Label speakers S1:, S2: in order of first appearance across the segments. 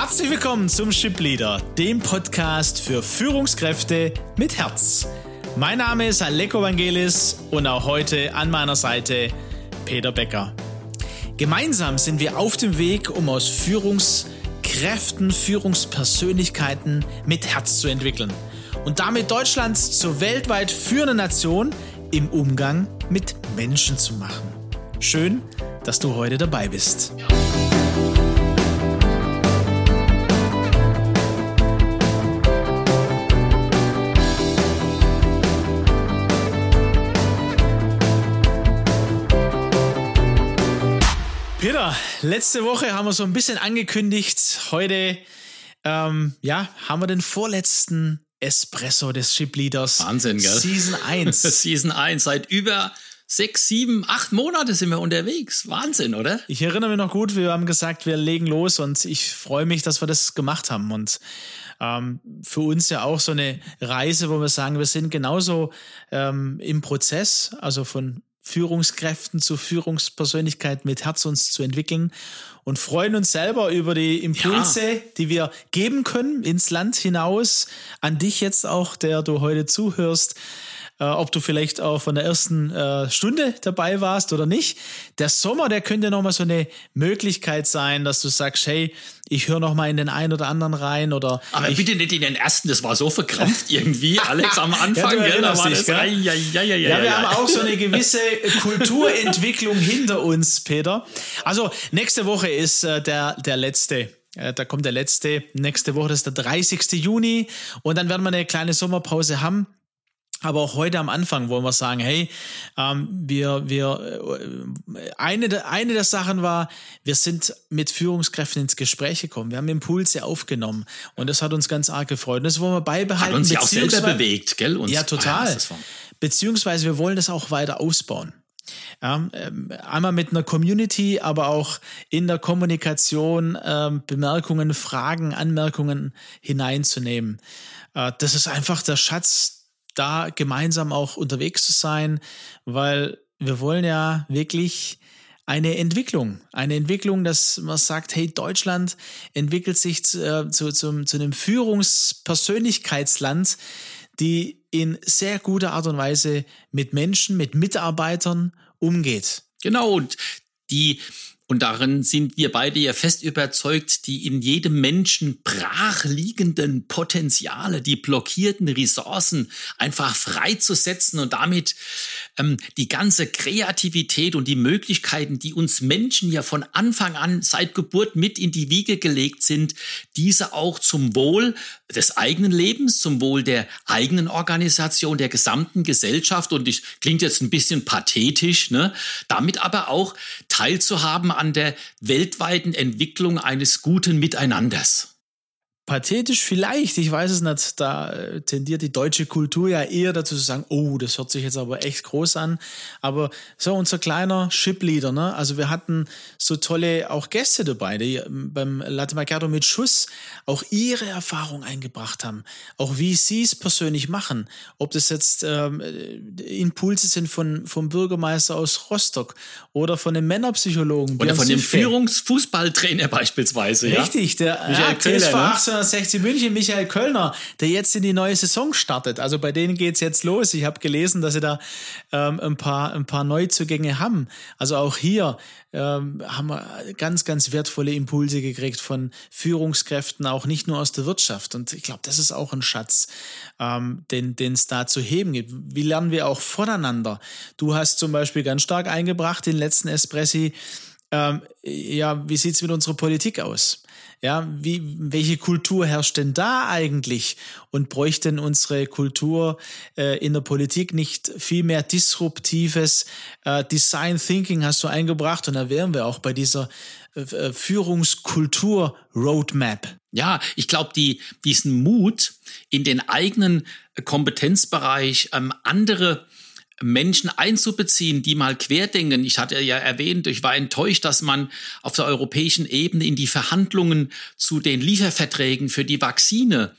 S1: Herzlich willkommen zum Ship Leader, dem Podcast für Führungskräfte mit Herz. Mein Name ist Aleko Vangelis und auch heute an meiner Seite Peter Becker. Gemeinsam sind wir auf dem Weg, um aus Führungskräften, Führungspersönlichkeiten mit Herz zu entwickeln und damit Deutschlands zur weltweit führenden Nation im Umgang mit Menschen zu machen. Schön, dass du heute dabei bist. Letzte Woche haben wir so ein bisschen angekündigt. Heute, ähm, ja, haben wir den vorletzten Espresso des Ship Leaders.
S2: Wahnsinn, gell?
S1: Season 1.
S2: Season 1. Seit über sechs, sieben, acht Monate sind wir unterwegs. Wahnsinn, oder?
S1: Ich erinnere mich noch gut, wir haben gesagt, wir legen los und ich freue mich, dass wir das gemacht haben. Und ähm, für uns ja auch so eine Reise, wo wir sagen, wir sind genauso ähm, im Prozess, also von Führungskräften zu Führungspersönlichkeit mit Herz uns zu entwickeln und freuen uns selber über die Impulse, ja. die wir geben können ins Land hinaus, an dich jetzt auch, der du heute zuhörst äh, ob du vielleicht auch von der ersten äh, Stunde dabei warst oder nicht. Der Sommer, der könnte nochmal so eine Möglichkeit sein, dass du sagst, hey, ich höre nochmal in den einen oder anderen rein oder.
S2: Aber bitte nicht in den ersten, das war so verkrampft irgendwie, Alex, am Anfang.
S1: ja, da war das, ja, ja, ja, ja, ja, wir haben auch so eine gewisse Kulturentwicklung hinter uns, Peter. Also nächste Woche ist äh, der, der letzte äh, da kommt der letzte, nächste Woche, das ist der 30. Juni. Und dann werden wir eine kleine Sommerpause haben. Aber auch heute am Anfang wollen wir sagen, hey, ähm, wir, wir, äh, eine, der, eine der Sachen war, wir sind mit Führungskräften ins Gespräch gekommen. Wir haben Impulse aufgenommen und das hat uns ganz arg gefreut. Und das wollen wir beibehalten. Hat
S2: uns ja auch selber bewegt, gell? Uns,
S1: ja, total. Ah, Beziehungsweise wir wollen das auch weiter ausbauen. Ja, ähm, einmal mit einer Community, aber auch in der Kommunikation ähm, Bemerkungen, Fragen, Anmerkungen hineinzunehmen. Äh, das ist einfach der Schatz, da gemeinsam auch unterwegs zu sein, weil wir wollen ja wirklich eine Entwicklung, eine Entwicklung, dass man sagt, hey, Deutschland entwickelt sich zu, äh, zu, zu, einem Führungspersönlichkeitsland, die in sehr guter Art und Weise mit Menschen, mit Mitarbeitern umgeht.
S2: Genau, und die und darin sind wir beide ja fest überzeugt, die in jedem Menschen brachliegenden Potenziale, die blockierten Ressourcen einfach freizusetzen und damit ähm, die ganze Kreativität und die Möglichkeiten, die uns Menschen ja von Anfang an seit Geburt mit in die Wiege gelegt sind, diese auch zum Wohl des eigenen Lebens, zum Wohl der eigenen Organisation, der gesamten Gesellschaft. Und ich klingt jetzt ein bisschen pathetisch, ne, damit aber auch teilzuhaben an der weltweiten Entwicklung eines guten Miteinanders.
S1: Pathetisch vielleicht, ich weiß es nicht. Da äh, tendiert die deutsche Kultur ja eher dazu zu sagen, oh, das hört sich jetzt aber echt groß an. Aber so unser kleiner Shipleader, ne? Also wir hatten so tolle auch Gäste dabei, die ähm, beim Latte Macchiato mit Schuss auch ihre Erfahrung eingebracht haben. Auch wie sie es persönlich machen. Ob das jetzt ähm, Impulse sind von, vom Bürgermeister aus Rostock oder von dem Männerpsychologen.
S2: Oder von dem Führungsfußballtrainer beispielsweise.
S1: Richtig, der
S2: Michael ja,
S1: ne? 60 München, Michael Kölner, der jetzt in die neue Saison startet. Also bei denen geht's jetzt los. Ich habe gelesen, dass sie da ähm, ein, paar, ein paar Neuzugänge haben. Also auch hier ähm, haben wir ganz, ganz wertvolle Impulse gekriegt von Führungskräften, auch nicht nur aus der Wirtschaft. Und ich glaube, das ist auch ein Schatz, ähm, den es da zu heben gibt. Wie lernen wir auch voneinander? Du hast zum Beispiel ganz stark eingebracht, den letzten Espressi, ähm, ja, wie sieht's mit unserer Politik aus? Ja, wie, welche Kultur herrscht denn da eigentlich? Und bräuchte denn unsere Kultur äh, in der Politik nicht viel mehr disruptives äh, Design Thinking hast du eingebracht? Und da wären wir auch bei dieser äh, äh Führungskultur Roadmap.
S2: Ja, ich glaube, die, diesen Mut in den eigenen Kompetenzbereich ähm, andere Menschen einzubeziehen, die mal querdenken. Ich hatte ja erwähnt, ich war enttäuscht, dass man auf der europäischen Ebene in die Verhandlungen zu den Lieferverträgen für die Vakzine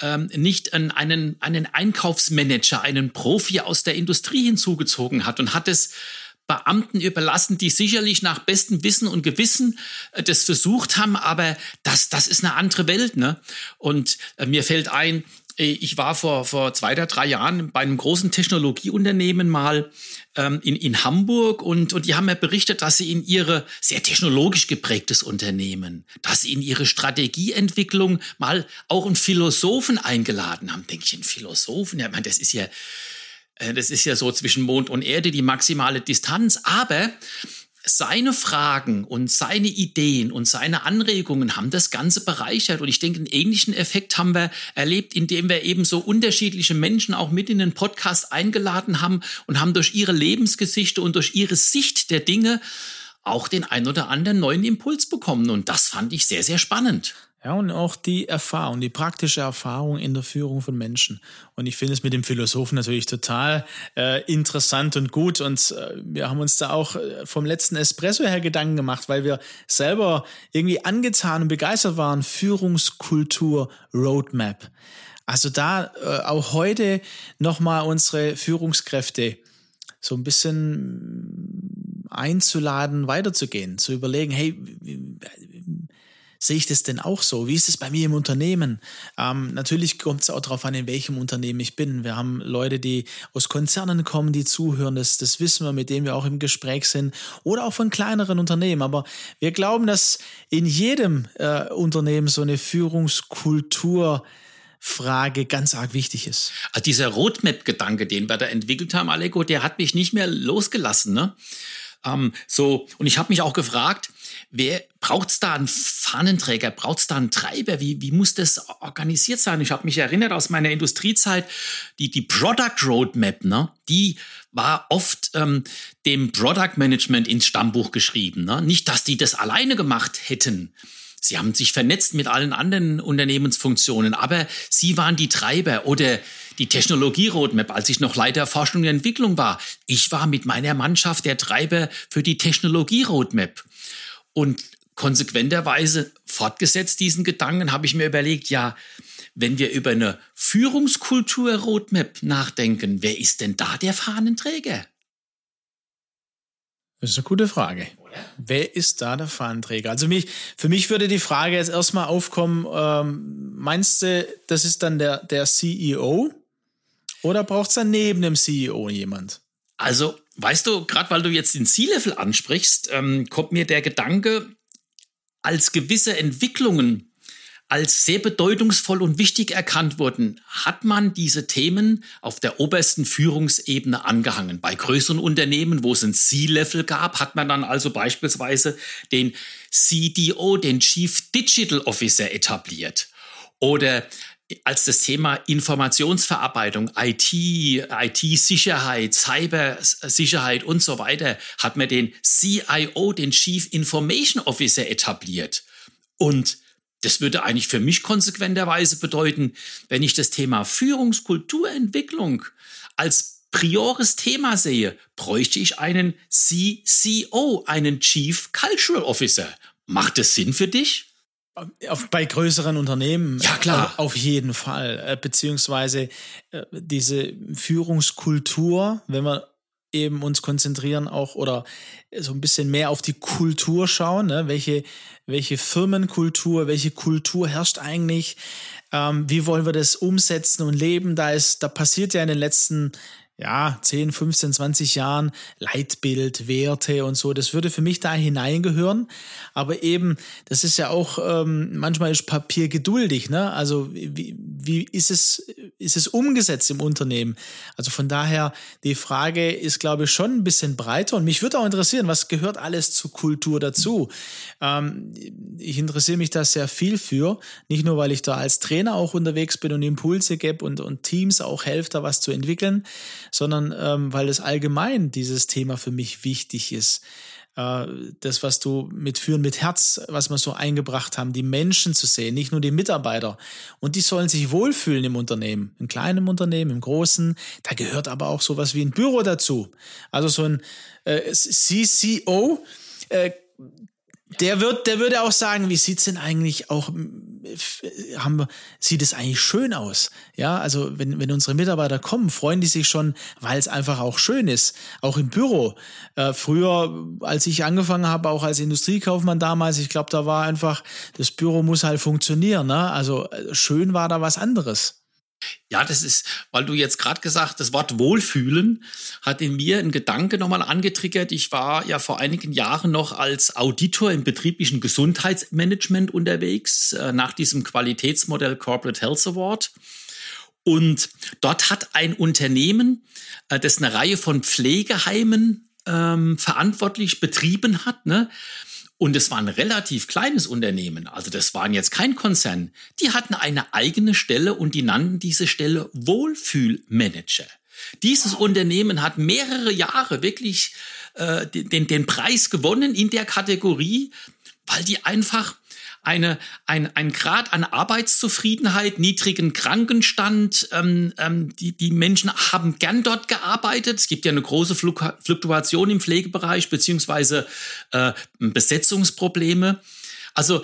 S2: ähm, nicht einen, einen Einkaufsmanager, einen Profi aus der Industrie hinzugezogen hat und hat es Beamten überlassen, die sicherlich nach bestem Wissen und Gewissen äh, das versucht haben, aber das, das ist eine andere Welt. Ne? Und äh, mir fällt ein, ich war vor, vor zwei oder drei Jahren bei einem großen Technologieunternehmen mal ähm, in, in Hamburg und, und die haben mir berichtet, dass sie in ihre sehr technologisch geprägtes Unternehmen, dass sie in ihre Strategieentwicklung mal auch einen Philosophen eingeladen haben. Denke ich, einen Philosophen? Ja, ich meine, das ist ja, äh, das ist ja so zwischen Mond und Erde die maximale Distanz. Aber seine Fragen und seine Ideen und seine Anregungen haben das Ganze bereichert. Und ich denke, einen ähnlichen Effekt haben wir erlebt, indem wir eben so unterschiedliche Menschen auch mit in den Podcast eingeladen haben und haben durch ihre Lebensgeschichte und durch ihre Sicht der Dinge auch den ein oder anderen neuen Impuls bekommen. Und das fand ich sehr, sehr spannend.
S1: Ja, und auch die Erfahrung, die praktische Erfahrung in der Führung von Menschen. Und ich finde es mit dem Philosophen natürlich total äh, interessant und gut. Und äh, wir haben uns da auch äh, vom letzten Espresso her Gedanken gemacht, weil wir selber irgendwie angetan und begeistert waren. Führungskultur Roadmap. Also da äh, auch heute nochmal unsere Führungskräfte so ein bisschen einzuladen, weiterzugehen, zu überlegen, hey, Sehe ich das denn auch so? Wie ist es bei mir im Unternehmen? Ähm, natürlich kommt es auch darauf an, in welchem Unternehmen ich bin. Wir haben Leute, die aus Konzernen kommen, die zuhören. Das, das wissen wir, mit denen wir auch im Gespräch sind. Oder auch von kleineren Unternehmen. Aber wir glauben, dass in jedem äh, Unternehmen so eine Führungskultur Frage ganz arg wichtig ist.
S2: Also dieser Roadmap-Gedanke, den wir da entwickelt haben, Aleko, der hat mich nicht mehr losgelassen. Ne? Ähm, so, und ich habe mich auch gefragt, wer braucht es da einen Fahnenträger, braucht es da einen Treiber? Wie, wie muss das organisiert sein? Ich habe mich erinnert aus meiner Industriezeit, die, die Product Roadmap, ne, die war oft ähm, dem Product Management ins Stammbuch geschrieben. Ne? Nicht, dass die das alleine gemacht hätten. Sie haben sich vernetzt mit allen anderen Unternehmensfunktionen, aber sie waren die Treiber oder die Technologie-Roadmap, als ich noch Leiter Forschung und Entwicklung war. Ich war mit meiner Mannschaft der Treiber für die Technologie-Roadmap. Und konsequenterweise fortgesetzt diesen Gedanken habe ich mir überlegt, ja, wenn wir über eine Führungskultur-Roadmap nachdenken, wer ist denn da der Fahnenträger?
S1: Das ist eine gute Frage. Wer ist da der Fahnenträger? Also mich, für mich würde die Frage jetzt erstmal aufkommen, ähm, meinst du, das ist dann der, der CEO? Oder braucht es dann neben dem CEO jemand?
S2: Also, weißt du, gerade weil du jetzt den C-Level ansprichst, ähm, kommt mir der Gedanke, als gewisse Entwicklungen als sehr bedeutungsvoll und wichtig erkannt wurden, hat man diese Themen auf der obersten Führungsebene angehangen. Bei größeren Unternehmen, wo es ein C-Level gab, hat man dann also beispielsweise den CDO, den Chief Digital Officer etabliert. Oder als das Thema Informationsverarbeitung, IT, IT-Sicherheit, Cybersicherheit und so weiter, hat man den CIO, den Chief Information Officer etabliert. Und das würde eigentlich für mich konsequenterweise bedeuten, wenn ich das Thema Führungskulturentwicklung als priores Thema sehe, bräuchte ich einen CCO, einen Chief Cultural Officer. Macht das Sinn für dich?
S1: Auf, bei größeren Unternehmen.
S2: Ja, klar.
S1: Auf jeden Fall. Äh, beziehungsweise äh, diese Führungskultur, wenn wir eben uns konzentrieren auch oder so ein bisschen mehr auf die Kultur schauen, ne? welche, welche Firmenkultur, welche Kultur herrscht eigentlich, ähm, wie wollen wir das umsetzen und leben, da ist, da passiert ja in den letzten ja, 10, 15, 20 Jahren Leitbild, Werte und so. Das würde für mich da hineingehören. Aber eben, das ist ja auch, ähm, manchmal ist Papier geduldig, ne? Also wie, wie ist es, ist es umgesetzt im Unternehmen? Also von daher, die Frage ist, glaube ich, schon ein bisschen breiter. Und mich würde auch interessieren, was gehört alles zur Kultur dazu? Ähm, ich interessiere mich da sehr viel für. Nicht nur, weil ich da als Trainer auch unterwegs bin und Impulse gebe und, und Teams auch helfe, da was zu entwickeln, sondern ähm, weil es allgemein dieses Thema für mich wichtig ist. Äh, das, was du mit Führen mit Herz, was wir so eingebracht haben, die Menschen zu sehen, nicht nur die Mitarbeiter. Und die sollen sich wohlfühlen im Unternehmen, im kleinen Unternehmen, im großen. Da gehört aber auch sowas wie ein Büro dazu. Also so ein äh, CCO, äh, der wird, der würde auch sagen, wie sieht's denn eigentlich auch haben, sieht es eigentlich schön aus. Ja, also wenn, wenn unsere Mitarbeiter kommen, freuen die sich schon, weil es einfach auch schön ist. Auch im Büro. Äh, früher, als ich angefangen habe, auch als Industriekaufmann damals, ich glaube, da war einfach, das Büro muss halt funktionieren. Ne? Also äh, schön war da was anderes.
S2: Ja, das ist, weil du jetzt gerade gesagt, das Wort Wohlfühlen hat in mir ein Gedanke nochmal angetriggert. Ich war ja vor einigen Jahren noch als Auditor im betrieblichen Gesundheitsmanagement unterwegs, äh, nach diesem Qualitätsmodell Corporate Health Award. Und dort hat ein Unternehmen, äh, das eine Reihe von Pflegeheimen ähm, verantwortlich betrieben hat, ne, und es war ein relativ kleines Unternehmen, also das waren jetzt kein Konzern. Die hatten eine eigene Stelle und die nannten diese Stelle Wohlfühlmanager. Dieses Unternehmen hat mehrere Jahre wirklich äh, den, den Preis gewonnen in der Kategorie, weil die einfach eine, ein, ein Grad an Arbeitszufriedenheit, niedrigen Krankenstand. Ähm, ähm, die, die Menschen haben gern dort gearbeitet. Es gibt ja eine große Fluktuation im Pflegebereich beziehungsweise äh, Besetzungsprobleme. Also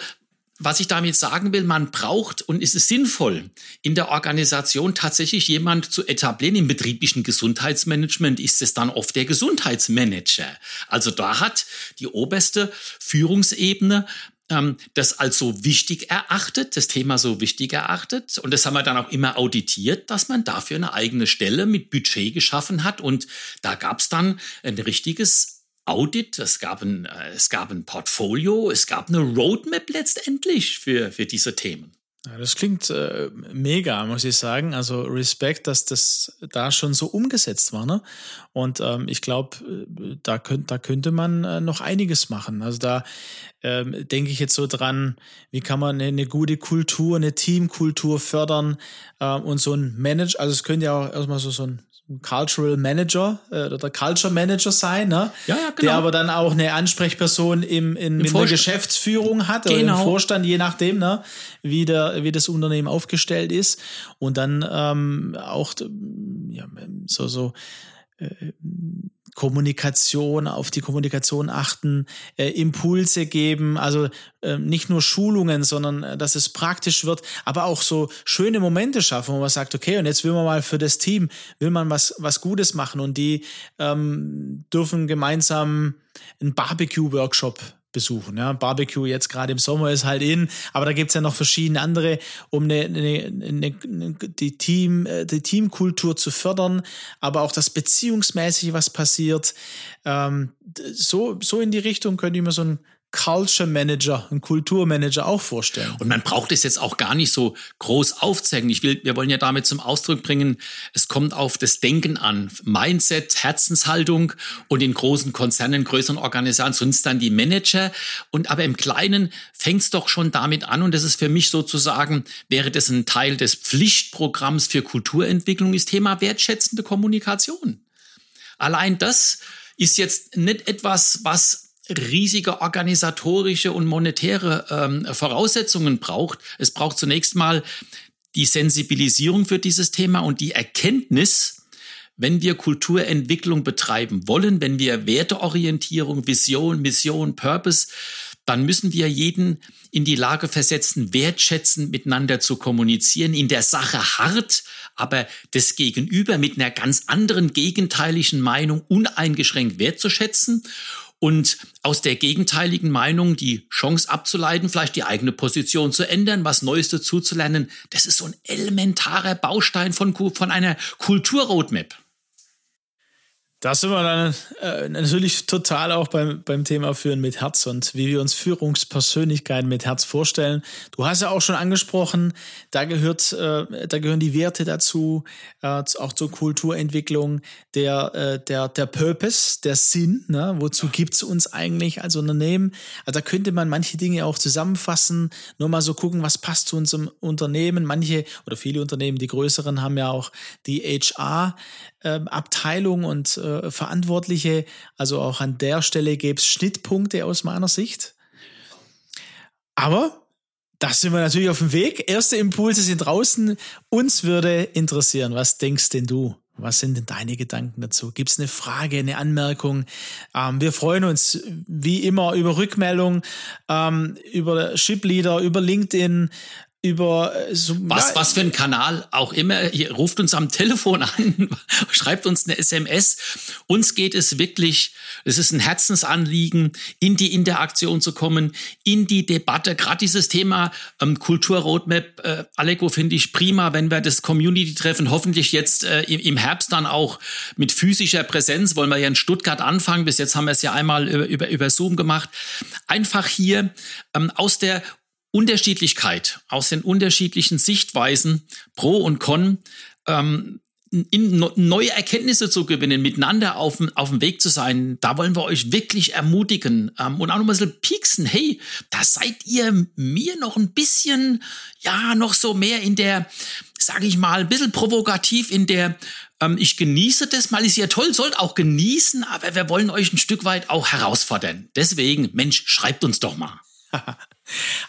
S2: was ich damit sagen will, man braucht und ist es sinnvoll, in der Organisation tatsächlich jemand zu etablieren. Im betrieblichen Gesundheitsmanagement ist es dann oft der Gesundheitsmanager. Also da hat die oberste Führungsebene ähm, das als so wichtig erachtet, das Thema so wichtig erachtet. Und das haben wir dann auch immer auditiert, dass man dafür eine eigene Stelle mit Budget geschaffen hat. Und da gab es dann ein richtiges Audit, es gab, ein, äh, es gab ein Portfolio, es gab eine Roadmap letztendlich für, für diese Themen.
S1: Ja, das klingt äh, mega, muss ich sagen. Also Respekt, dass das da schon so umgesetzt war. Ne? Und ähm, ich glaube, äh, da, könnt, da könnte man äh, noch einiges machen. Also da ähm, denke ich jetzt so dran, wie kann man eine, eine gute Kultur, eine Teamkultur fördern äh, und so ein Manager, also es könnte ja auch erstmal so, so ein Cultural Manager äh, oder Culture Manager sein, ne?
S2: ja, ja, genau.
S1: der aber dann auch eine Ansprechperson im, in, Im in der Geschäftsführung hat genau. oder im genau. Vorstand, je nachdem, ne? wie, der, wie das Unternehmen aufgestellt ist. Und dann ähm, auch ja, so, so äh, Kommunikation, auf die Kommunikation achten, äh, Impulse geben, also äh, nicht nur Schulungen, sondern äh, dass es praktisch wird, aber auch so schöne Momente schaffen, wo man sagt, okay, und jetzt will man mal für das Team, will man was, was Gutes machen. Und die ähm, dürfen gemeinsam einen Barbecue-Workshop besuchen. Ja, Barbecue jetzt gerade im Sommer ist halt in, aber da gibt's ja noch verschiedene andere, um eine, eine, eine, die, Team, äh, die Teamkultur zu fördern, aber auch das beziehungsmäßig was passiert. Ähm, so, so in die Richtung könnte ich mir so ein Culture Manager, ein Kulturmanager auch vorstellen.
S2: Und man braucht es jetzt auch gar nicht so groß aufzeigen. Ich will, wir wollen ja damit zum Ausdruck bringen, es kommt auf das Denken an. Mindset, Herzenshaltung und in großen Konzernen, größeren Organisationen es dann die Manager. Und aber im Kleinen fängt es doch schon damit an und das ist für mich sozusagen, wäre das ein Teil des Pflichtprogramms für Kulturentwicklung, ist Thema wertschätzende Kommunikation. Allein das ist jetzt nicht etwas, was riesige organisatorische und monetäre ähm, Voraussetzungen braucht. Es braucht zunächst mal die Sensibilisierung für dieses Thema und die Erkenntnis, wenn wir Kulturentwicklung betreiben wollen, wenn wir Werteorientierung, Vision, Mission, Purpose, dann müssen wir jeden in die Lage versetzen, wertschätzend miteinander zu kommunizieren, in der Sache hart, aber das Gegenüber mit einer ganz anderen gegenteiligen Meinung uneingeschränkt wertzuschätzen und aus der gegenteiligen Meinung die Chance abzuleiten, vielleicht die eigene Position zu ändern, was Neues dazuzulernen, das ist so ein elementarer Baustein von, von einer Kulturroadmap.
S1: Da sind wir dann äh, natürlich total auch beim, beim Thema Führen mit Herz und wie wir uns Führungspersönlichkeiten mit Herz vorstellen. Du hast ja auch schon angesprochen, da gehört, äh, da gehören die Werte dazu, äh, auch zur Kulturentwicklung, der, äh, der, der Purpose, der Sinn, ne? wozu gibt's uns eigentlich als Unternehmen? Also da könnte man manche Dinge auch zusammenfassen, nur mal so gucken, was passt zu unserem Unternehmen. Manche oder viele Unternehmen, die größeren, haben ja auch die HR ähm, und äh, Verantwortliche. Also auch an der Stelle gäbe es Schnittpunkte aus meiner Sicht. Aber da sind wir natürlich auf dem Weg. Erste Impulse sind draußen. Uns würde interessieren, was denkst denn du? Was sind denn deine Gedanken dazu? Gibt es eine Frage, eine Anmerkung? Ähm, wir freuen uns wie immer über Rückmeldung, ähm, über Shipleader, über LinkedIn. Über äh, so,
S2: was, was für ein Kanal auch immer. Ihr ruft uns am Telefon an, schreibt uns eine SMS. Uns geht es wirklich, es ist ein Herzensanliegen, in die Interaktion zu kommen, in die Debatte. Gerade dieses Thema ähm, Kulturroadmap, äh, Aleko finde ich prima, wenn wir das Community-Treffen hoffentlich jetzt äh, im Herbst dann auch mit physischer Präsenz, wollen wir ja in Stuttgart anfangen. Bis jetzt haben wir es ja einmal über, über, über Zoom gemacht. Einfach hier ähm, aus der Unterschiedlichkeit, aus den unterschiedlichen Sichtweisen, Pro und Con, ähm, in neue Erkenntnisse zu gewinnen, miteinander auf, auf dem Weg zu sein, da wollen wir euch wirklich ermutigen ähm, und auch noch mal so pieksen. Hey, da seid ihr mir noch ein bisschen, ja, noch so mehr in der, sage ich mal, ein bisschen provokativ in der, ähm, ich genieße das mal, ist ja toll, sollt auch genießen, aber wir wollen euch ein Stück weit auch herausfordern. Deswegen, Mensch, schreibt uns doch mal.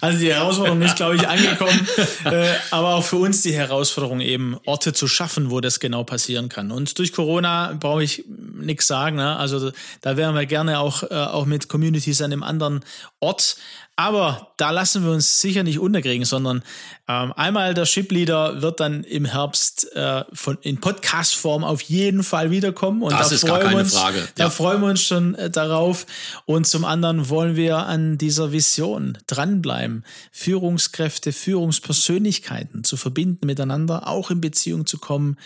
S1: Also die Herausforderung ist, glaube ich, angekommen. äh, aber auch für uns die Herausforderung eben, Orte zu schaffen, wo das genau passieren kann. Und durch Corona brauche ich nichts sagen. Ne? Also da wären wir gerne auch, äh, auch mit Communities an einem anderen Ort. Aber da lassen wir uns sicher nicht unterkriegen, sondern ähm, einmal der Shipleader wird dann im Herbst äh, von, in Podcast-Form auf jeden Fall wiederkommen. Und
S2: das
S1: da
S2: ist freuen gar keine
S1: uns,
S2: Frage. Ja.
S1: Da freuen wir uns schon äh, darauf. Und zum anderen wollen wir an dieser Vision dranbleiben, Führungskräfte, Führungspersönlichkeiten zu verbinden miteinander, auch in Beziehung zu kommen,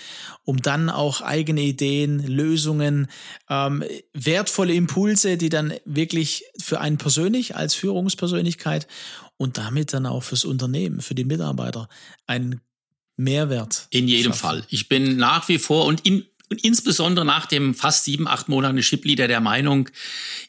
S1: um dann auch eigene Ideen, Lösungen, ähm, wertvolle Impulse, die dann wirklich für einen persönlich als Führungspersönlichkeit Persönlichkeit und damit dann auch fürs Unternehmen, für die Mitarbeiter einen Mehrwert.
S2: In jedem schaffen. Fall. Ich bin nach wie vor und, in, und insbesondere nach dem fast sieben, acht Monate Shipleader der Meinung,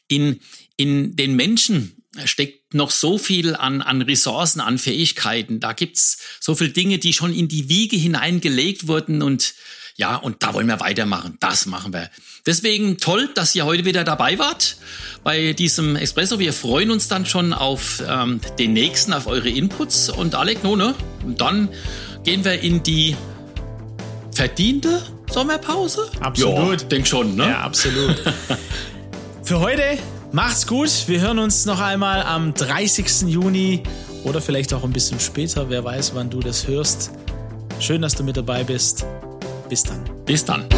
S2: in, in den Menschen steckt noch so viel an, an Ressourcen, an Fähigkeiten. Da gibt's so viele Dinge, die schon in die Wiege hineingelegt wurden und ja, und da wollen wir weitermachen. Das machen wir. Deswegen toll, dass ihr heute wieder dabei wart bei diesem Espresso. Wir freuen uns dann schon auf ähm, den nächsten, auf eure Inputs. Und no, ne? Und dann gehen wir in die verdiente Sommerpause.
S1: Absolut.
S2: Ja, denk schon, ne?
S1: Ja, absolut. Für heute macht's gut. Wir hören uns noch einmal am 30. Juni oder vielleicht auch ein bisschen später. Wer weiß, wann du das hörst. Schön, dass du mit dabei bist. Bis dann.
S2: Bis dann.